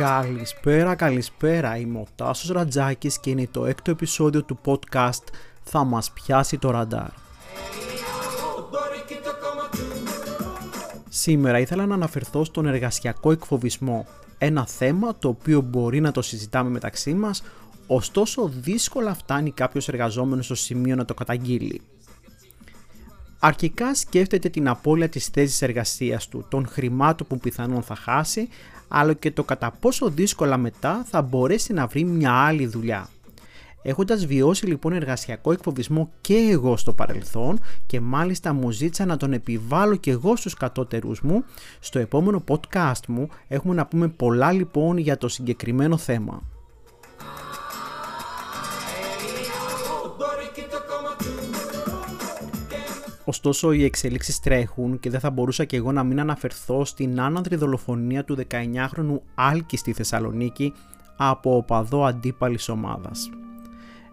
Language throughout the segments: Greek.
Καλησπέρα, καλησπέρα. Είμαι ο Τάσος Ρατζάκης και είναι το έκτο επεισόδιο του podcast «Θα μας πιάσει το ραντάρ». Σήμερα ήθελα να αναφερθώ στον εργασιακό εκφοβισμό, ένα θέμα το οποίο μπορεί να το συζητάμε μεταξύ μας, ωστόσο δύσκολα φτάνει κάποιος εργαζόμενος στο σημείο να το καταγγείλει. Αρχικά σκέφτεται την απώλεια της θέσης εργασίας του, των χρημάτων που πιθανόν θα χάσει, αλλά και το κατά πόσο δύσκολα μετά θα μπορέσει να βρει μια άλλη δουλειά. Έχοντας βιώσει λοιπόν εργασιακό εκφοβισμό και εγώ στο παρελθόν και μάλιστα μου ζήτησα να τον επιβάλλω και εγώ στους κατώτερους μου, στο επόμενο podcast μου έχουμε να πούμε πολλά λοιπόν για το συγκεκριμένο θέμα. Ωστόσο οι εξελίξεις τρέχουν και δεν θα μπορούσα και εγώ να μην αναφερθώ στην άνανδρη δολοφονία του 19χρονου Άλκη στη Θεσσαλονίκη από οπαδό αντίπαλης ομάδας.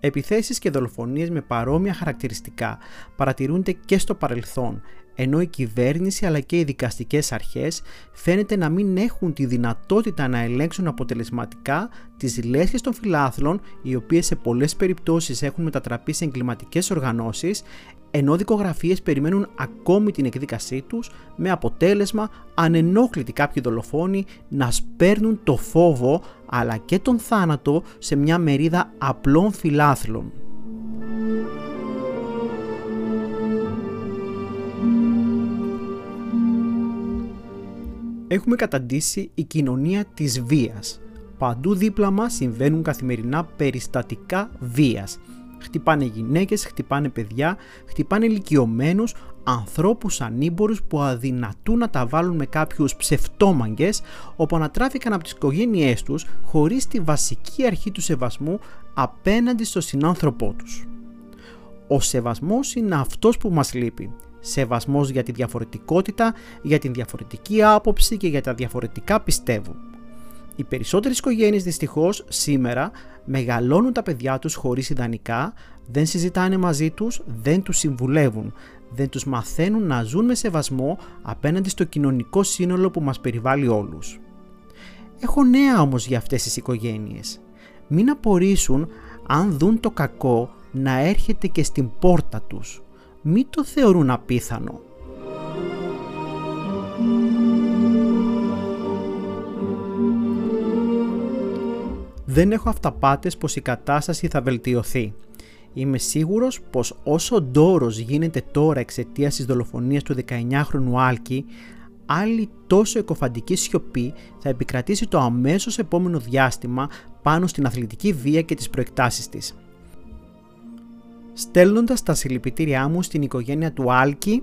Επιθέσεις και δολοφονίες με παρόμοια χαρακτηριστικά παρατηρούνται και στο παρελθόν, ενώ η κυβέρνηση αλλά και οι δικαστικές αρχές φαίνεται να μην έχουν τη δυνατότητα να ελέγξουν αποτελεσματικά τις λέσχες των φιλάθλων, οι οποίες σε πολλές περιπτώσεις έχουν μετατραπεί σε εγκληματικές οργανώσεις, ενώ δικογραφίες περιμένουν ακόμη την εκδίκασή τους με αποτέλεσμα ανενόχλητοι κάποιοι δολοφόνοι να σπέρνουν το φόβο αλλά και τον θάνατο σε μια μερίδα απλών φιλάθλων. Έχουμε καταντήσει η κοινωνία της βίας. Παντού δίπλα μας συμβαίνουν καθημερινά περιστατικά βίας Χτυπάνε γυναίκες, χτυπάνε παιδιά, χτυπάνε ηλικιωμένους, ανθρώπους ανήμπορους που αδυνατούν να τα βάλουν με κάποιους ψευτόμαγκες όπου ανατράφηκαν από τις οικογένειές τους χωρίς τη βασική αρχή του σεβασμού απέναντι στο συνάνθρωπό τους. Ο σεβασμός είναι αυτός που μας λείπει. Σεβασμός για τη διαφορετικότητα, για την διαφορετική άποψη και για τα διαφορετικά πιστεύω. Οι περισσότερες οικογένειες δυστυχώς σήμερα μεγαλώνουν τα παιδιά τους χωρίς ιδανικά, δεν συζητάνε μαζί τους, δεν τους συμβουλεύουν, δεν τους μαθαίνουν να ζουν με σεβασμό απέναντι στο κοινωνικό σύνολο που μας περιβάλλει όλους. Έχω νέα όμως για αυτές τις οικογένειες. Μην απορρίσουν αν δουν το κακό να έρχεται και στην πόρτα τους. Μην το θεωρούν απίθανο. δεν έχω αυταπάτες πως η κατάσταση θα βελτιωθεί. Είμαι σίγουρος πως όσο ντόρος γίνεται τώρα εξαιτίας της δολοφονίας του 19χρονου Άλκη, άλλη τόσο εκοφαντική σιωπή θα επικρατήσει το αμέσως επόμενο διάστημα πάνω στην αθλητική βία και τις προεκτάσεις της. Στέλνοντας τα συλληπιτήριά μου στην οικογένεια του Άλκη,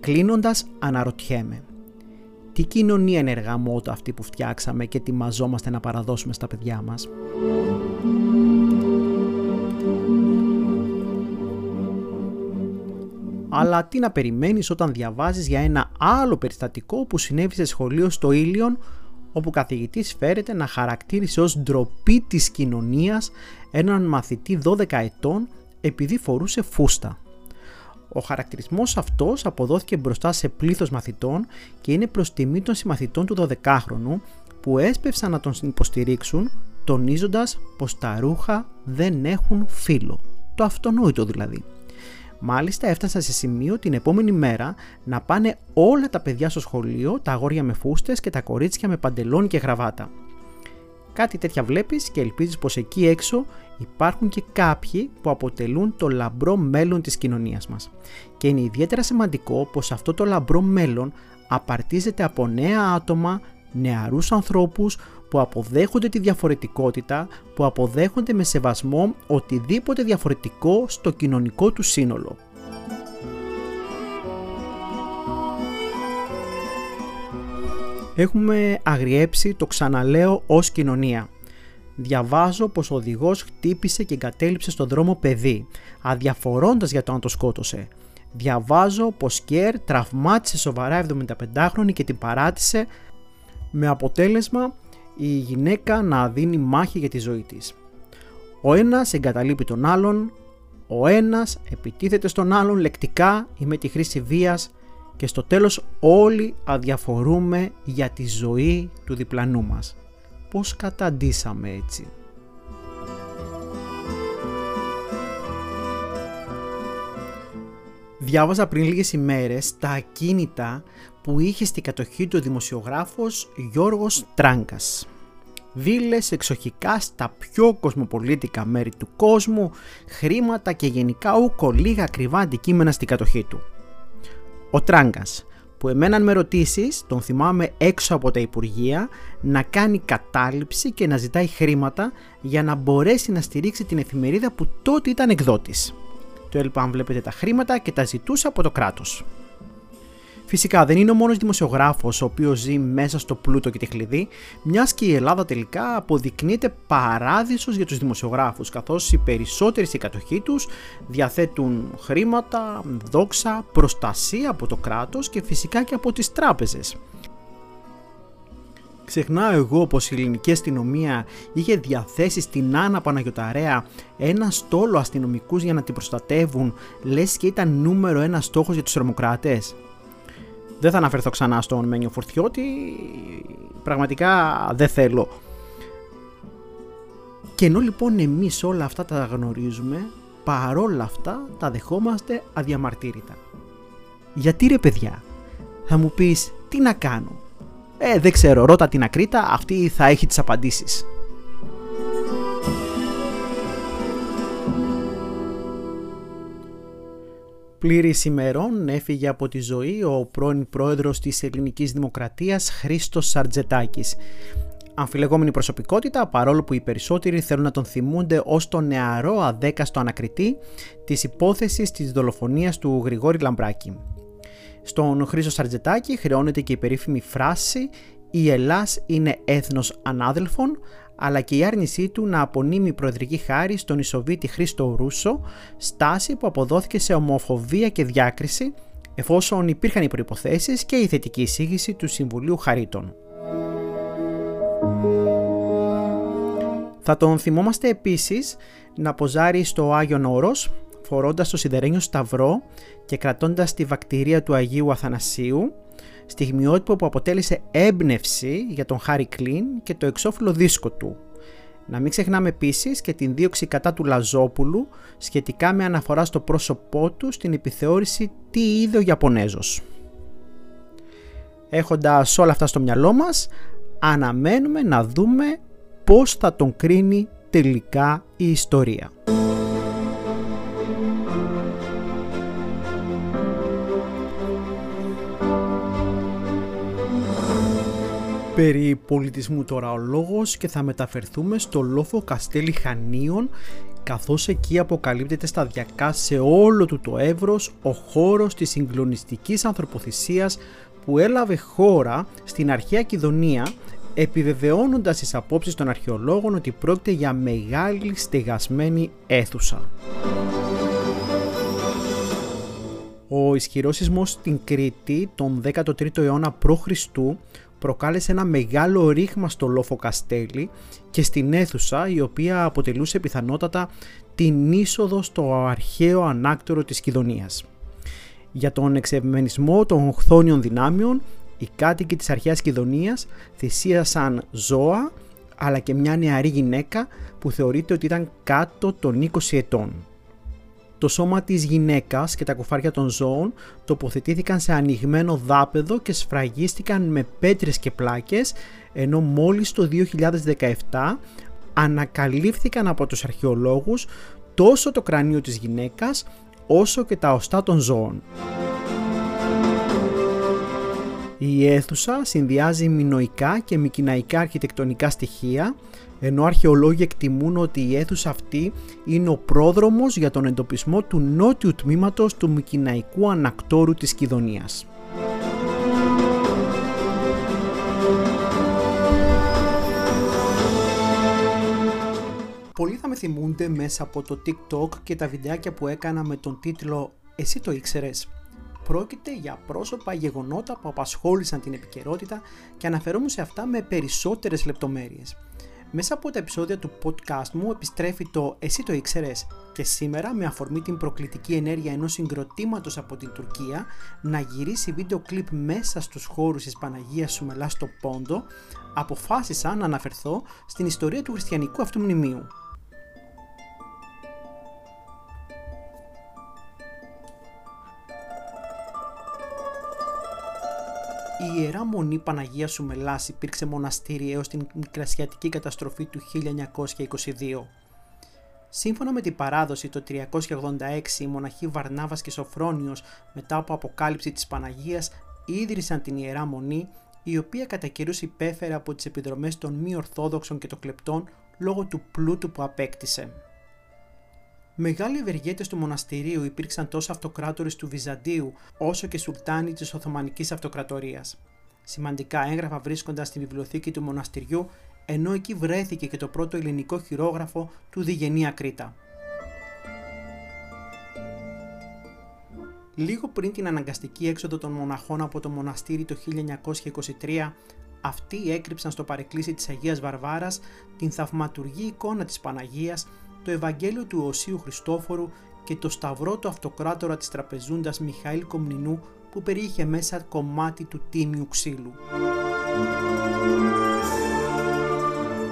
κλείνοντας αναρωτιέμαι τι κοινωνία είναι εργαμότο αυτή που φτιάξαμε και ετοιμαζόμαστε να παραδώσουμε στα παιδιά μας; Αλλά τι να περιμένεις όταν διαβάζεις για ένα άλλο περιστατικό που συνέβη σε σχολείο στο Ήλιον όπου καθηγητής φέρεται να χαρακτήρισε ως ντροπή της κοινωνίας έναν μαθητή 12 ετών επειδή φορούσε φούστα. Ο χαρακτηρισμός αυτός αποδόθηκε μπροστά σε πλήθος μαθητών και είναι προς τιμή των συμμαθητών του 12χρονου που έσπευσαν να τον υποστηρίξουν τονίζοντας πως τα ρούχα δεν έχουν φύλλο. Το αυτονόητο δηλαδή. Μάλιστα έφτασαν σε σημείο την επόμενη μέρα να πάνε όλα τα παιδιά στο σχολείο, τα αγόρια με φούστες και τα κορίτσια με παντελόνι και γραβάτα. Κάτι τέτοια βλέπεις και ελπίζεις πως εκεί έξω υπάρχουν και κάποιοι που αποτελούν το λαμπρό μέλλον της κοινωνίας μας. Και είναι ιδιαίτερα σημαντικό πως αυτό το λαμπρό μέλλον απαρτίζεται από νέα άτομα, νεαρούς ανθρώπους που αποδέχονται τη διαφορετικότητα, που αποδέχονται με σεβασμό οτιδήποτε διαφορετικό στο κοινωνικό του σύνολο. Έχουμε αγριέψει, το ξαναλέω, ως κοινωνία. Διαβάζω πως ο οδηγός χτύπησε και εγκατέλειψε στον δρόμο παιδί, αδιαφορώντας για το αν το σκότωσε. Διαβάζω πως Κέρ τραυμάτισε σοβαρά 75χρονη και την παράτησε με αποτέλεσμα η γυναίκα να δίνει μάχη για τη ζωή της. Ο ένας εγκαταλείπει τον άλλον, ο ένας επιτίθεται στον άλλον λεκτικά ή με τη χρήση βίας και στο τέλος όλοι αδιαφορούμε για τη ζωή του διπλανού μας. πώς καταντήσαμε έτσι; Διάβαζα πριν λίγες ημέρες τα ακίνητα που είχε στη κατοχή του ο δημοσιογράφος Γιώργος Τράγκας. Βίλες εξοχικά στα πιο κοσμοπολίτικα μέρη του κόσμου, χρήματα και γενικά ούκο λίγα ακριβά αντικείμενα στη κατοχή του. Ο Τράγκας, που εμένα αν με ρωτήσει, τον θυμάμαι έξω από τα Υπουργεία να κάνει κατάληψη και να ζητάει χρήματα για να μπορέσει να στηρίξει την εφημερίδα που τότε ήταν εκδότης. Το έλπα αν βλέπετε τα χρήματα και τα ζητούσε από το κράτος. Φυσικά δεν είναι ο μόνος δημοσιογράφος ο οποίος ζει μέσα στο πλούτο και τη χλειδί, μιας και η Ελλάδα τελικά αποδεικνύεται παράδεισος για τους δημοσιογράφους, καθώς οι περισσότεροι στην κατοχή τους διαθέτουν χρήματα, δόξα, προστασία από το κράτος και φυσικά και από τις τράπεζες. Ξεχνάω εγώ πως η ελληνική αστυνομία είχε διαθέσει στην Άννα Παναγιωταρέα ένα στόλο αστυνομικούς για να την προστατεύουν, λες και ήταν νούμερο ένα στόχος για τους τρομοκράτες. Δεν θα αναφερθώ ξανά στον Μένιο Φορτιώτη, πραγματικά δεν θέλω. Και ενώ λοιπόν εμείς όλα αυτά τα γνωρίζουμε, παρόλα αυτά τα δεχόμαστε αδιαμαρτύρητα. Γιατί ρε παιδιά, θα μου πεις τι να κάνω; Ε, δεν ξέρω, ρώτα την Ακρίτα, αυτή θα έχει τις απαντήσεις. Πλήρης ημερών έφυγε από τη ζωή ο πρώην πρόεδρος της ελληνικής δημοκρατίας Χρήστος Σαρτζετάκης. Αμφιλεγόμενη προσωπικότητα, παρόλο που οι περισσότεροι θέλουν να τον θυμούνται ως τον νεαρό αδέκαστο ανακριτή της υπόθεσης της δολοφονίας του Γρηγόρη Λαμπράκη. Στον Χρήστο Σαρτζετάκη χρεώνεται και η περίφημη φράση «Η Ελλάς είναι έθνος ανάδελφων», αλλά και η άρνησή του να απονείμει προεδρική χάρη στον Ισοβίτη Χρήστο Ρούσο, στάση που αποδόθηκε σε ομοφοβία και διάκριση, εφόσον υπήρχαν οι προϋποθέσεις και η θετική εισήγηση του Συμβουλίου Χαρίτων. Θα τον θυμόμαστε επίσης να ποζάρει στο Άγιον Όρος, φορώντας το σιδερένιο σταυρό και κρατώντας τη βακτηρία του Αγίου Αθανασίου, στιγμιότυπο που αποτέλεσε έμπνευση για τον Χάρι Κλίν και το εξώφυλλο δίσκο του. Να μην ξεχνάμε επίσης και την δίωξη κατά του Λαζόπουλου σχετικά με αναφορά στο πρόσωπό του στην επιθεώρηση τι είδε ο Ιαπωνέζος. Έχοντας όλα αυτά στο μυαλό μας, αναμένουμε να δούμε πώς θα τον κρίνει τελικά η ιστορία. Περί πολιτισμού τώρα ο λόγος και θα μεταφερθούμε στο λόφο Καστέλη Χανίων καθώς εκεί αποκαλύπτεται σταδιακά σε όλο του το εύρος ο χώρος της συγκλονιστικής ανθρωποθυσίας που έλαβε χώρα στην αρχαία Κιδωνία επιβεβαιώνοντας τις απόψεις των αρχαιολόγων ότι πρόκειται για μεγάλη στεγασμένη αίθουσα. Ο ισχυρός σεισμός στην Κρήτη τον 13ο αιώνα π.Χ προκάλεσε ένα μεγάλο ρήγμα στο λόφο Καστέλη και στην αίθουσα η οποία αποτελούσε πιθανότατα την είσοδο στο αρχαίο ανάκτορο της Κιδωνίας. Για τον εξευμενισμό των χθόνιων δυνάμεων, οι κάτοικοι της αρχαίας Κιδωνίας θυσίασαν ζώα αλλά και μια νεαρή γυναίκα που θεωρείται ότι ήταν κάτω των 20 ετών. Το σώμα της γυναίκας και τα κουφάρια των ζώων τοποθετήθηκαν σε ανοιγμένο δάπεδο και σφραγίστηκαν με πέτρες και πλάκες, ενώ μόλις το 2017 ανακαλύφθηκαν από τους αρχαιολόγους τόσο το κρανίο της γυναίκας όσο και τα οστά των ζώων. Η αίθουσα συνδυάζει μινοϊκά και μικυναϊκά αρχιτεκτονικά στοιχεία ενώ αρχαιολόγοι εκτιμούν ότι η αίθουσα αυτή είναι ο πρόδρομος για τον εντοπισμό του νότιου τμήματος του Μικυναϊκού Ανακτόρου της Κιδωνίας. Πολλοί θα με θυμούνται μέσα από το TikTok και τα βιντεάκια που έκανα με τον τίτλο «Εσύ το ήξερες» πρόκειται για πρόσωπα γεγονότα που απασχόλησαν την επικαιρότητα και αναφερόμουν σε αυτά με περισσότερες λεπτομέρειες. Μέσα από τα επεισόδια του podcast μου επιστρέφει το «Εσύ το ήξερες» και σήμερα με αφορμή την προκλητική ενέργεια ενός συγκροτήματος από την Τουρκία να γυρίσει βίντεο κλιπ μέσα στους χώρους της Παναγίας Σουμελάς στο Πόντο αποφάσισα να αναφερθώ στην ιστορία του χριστιανικού αυτού μνημείου. Η Ιερά Μονή Παναγία Σουμελάς υπήρξε μοναστήρι έως την μικρασιατική καταστροφή του 1922. Σύμφωνα με την παράδοση το 386 οι μοναχοί Βαρνάβας και Σοφρόνιος μετά από αποκάλυψη της Παναγίας ίδρυσαν την Ιερά Μονή η οποία κατά καιρούς υπέφερε από τις επιδρομές των μη ορθόδοξων και των κλεπτών λόγω του πλούτου που απέκτησε. Μεγάλοι ευεργέτες του μοναστηρίου υπήρξαν τόσο αυτοκράτορες του Βυζαντίου όσο και σουλτάνοι της Οθωμανικής Αυτοκρατορίας. Σημαντικά έγγραφα βρίσκονταν στη βιβλιοθήκη του μοναστηριού ενώ εκεί βρέθηκε και το πρώτο ελληνικό χειρόγραφο του Διγενή Ακρίτα. Λίγο πριν την αναγκαστική έξοδο των μοναχών από το μοναστήρι το 1923, αυτοί έκρυψαν στο παρεκκλήσι της Αγίας Βαρβάρας την θαυματουργή εικόνα της Παναγίας το Ευαγγέλιο του Οσίου Χριστόφορου και το Σταυρό του Αυτοκράτορα της Τραπεζούντας Μιχαήλ Κομνηνού που περιείχε μέσα κομμάτι του τίμιου ξύλου.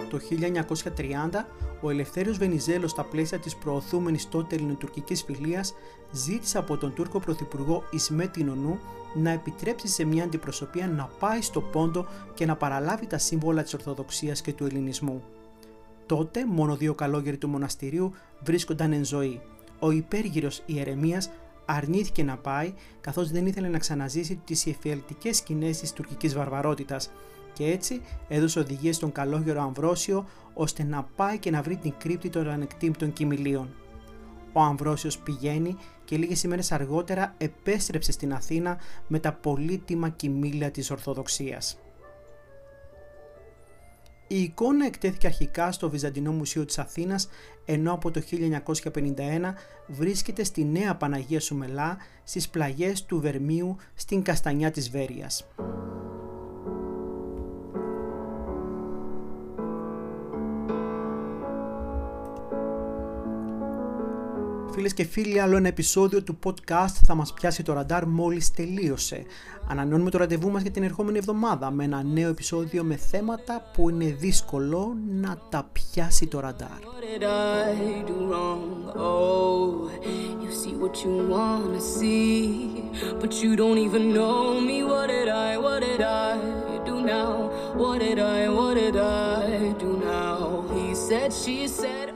Το 1930, ο Ελευθέριος Βενιζέλος στα πλαίσια της προωθούμενης τότε ελληνοτουρκικής φιλίας ζήτησε από τον Τούρκο Πρωθυπουργό Ισμέτ Νονού να επιτρέψει σε μια αντιπροσωπεία να πάει στο Πόντο και να παραλάβει τα σύμβολα της Ορθοδοξίας και του Ελληνισμού. Τότε μόνο δύο καλόγεροι του μοναστηρίου βρίσκονταν εν ζωή. Ο υπέργυρος Ιερεμίας αρνήθηκε να πάει καθώς δεν ήθελε να ξαναζήσει τις εφιαλτικές σκηνές της τουρκικής βαρβαρότητας και έτσι έδωσε οδηγίες στον καλόγερο Αμβρόσιο ώστε να πάει και να βρει την κρύπτη των ανεκτήμπτων κοιμηλίων. Ο Αμβρόσιος πηγαίνει και λίγες ημέρες αργότερα επέστρεψε στην Αθήνα με τα πολύτιμα κοιμήλια της Ορθοδοξίας. Η εικόνα εκτέθηκε αρχικά στο Βυζαντινό Μουσείο της Αθήνας, ενώ από το 1951 βρίσκεται στη Νέα Παναγία Σουμελά, στις πλαγιές του Βερμίου, στην Καστανιά της Βέρειας. Φίλες και φίλοι, άλλο ένα επεισόδιο του podcast θα μας πιάσει το ραντάρ μόλις τελείωσε. Ανανεώνουμε το ραντεβού μας για την ερχόμενη εβδομάδα με ένα νέο επεισόδιο με θέματα που είναι δύσκολο να τα πιάσει το ραντάρ. What did I, what did I do now? He said, she said